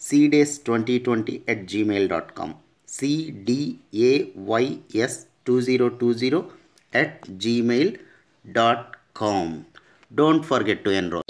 cdays2020 at gmail.com cdays2020 at gmail.com don't forget to enroll.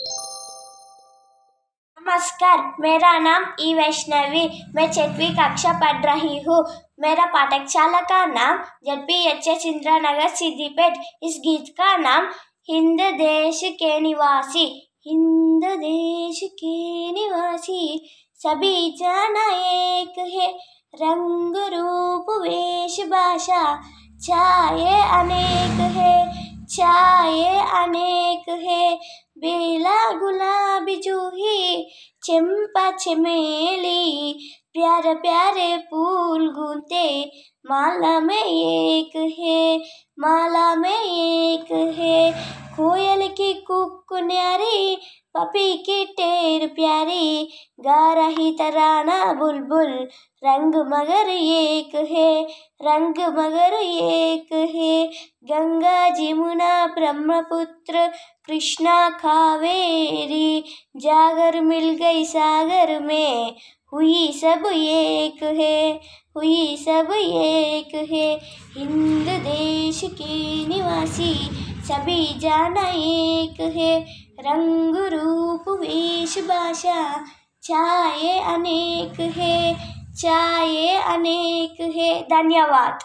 नमस्कार, मेरा नाम ई वैष्णवी। मैं छठवीं कक्षा पढ़ रही हूँ। मेरा पाठशाला का नाम ZP H S Indira Nagar Siddipet इस गीत का नाम हिंद देश के निवासी, हिंद देश के निवासी। सभी जाना एक है। रंग रूप वेश भाषा छाए अनेक है। छाए अनेक है। बेला गुलाबी जूही चंपा चमेली, प्यारे प्यारे फूल गूंते। माला में एक है, माला में एक है। कोयल की कुक न्यारी पपी की टेर प्यारी, गा रही तराना बुलबुल। रंग मगर एक है, रंग मगर एक है। गंगा जमुना ब्रह्मपुत्र, कृष्णा कावेरी। जागर मिल गई सागर में, हुई सब एक है, हुई सब एक है। हिंद देश के निवासी सभी जाना एक है। रंग रूप वेश भाषा, चाहे अनेक है, चाहे अनेक है। धन्यवाद।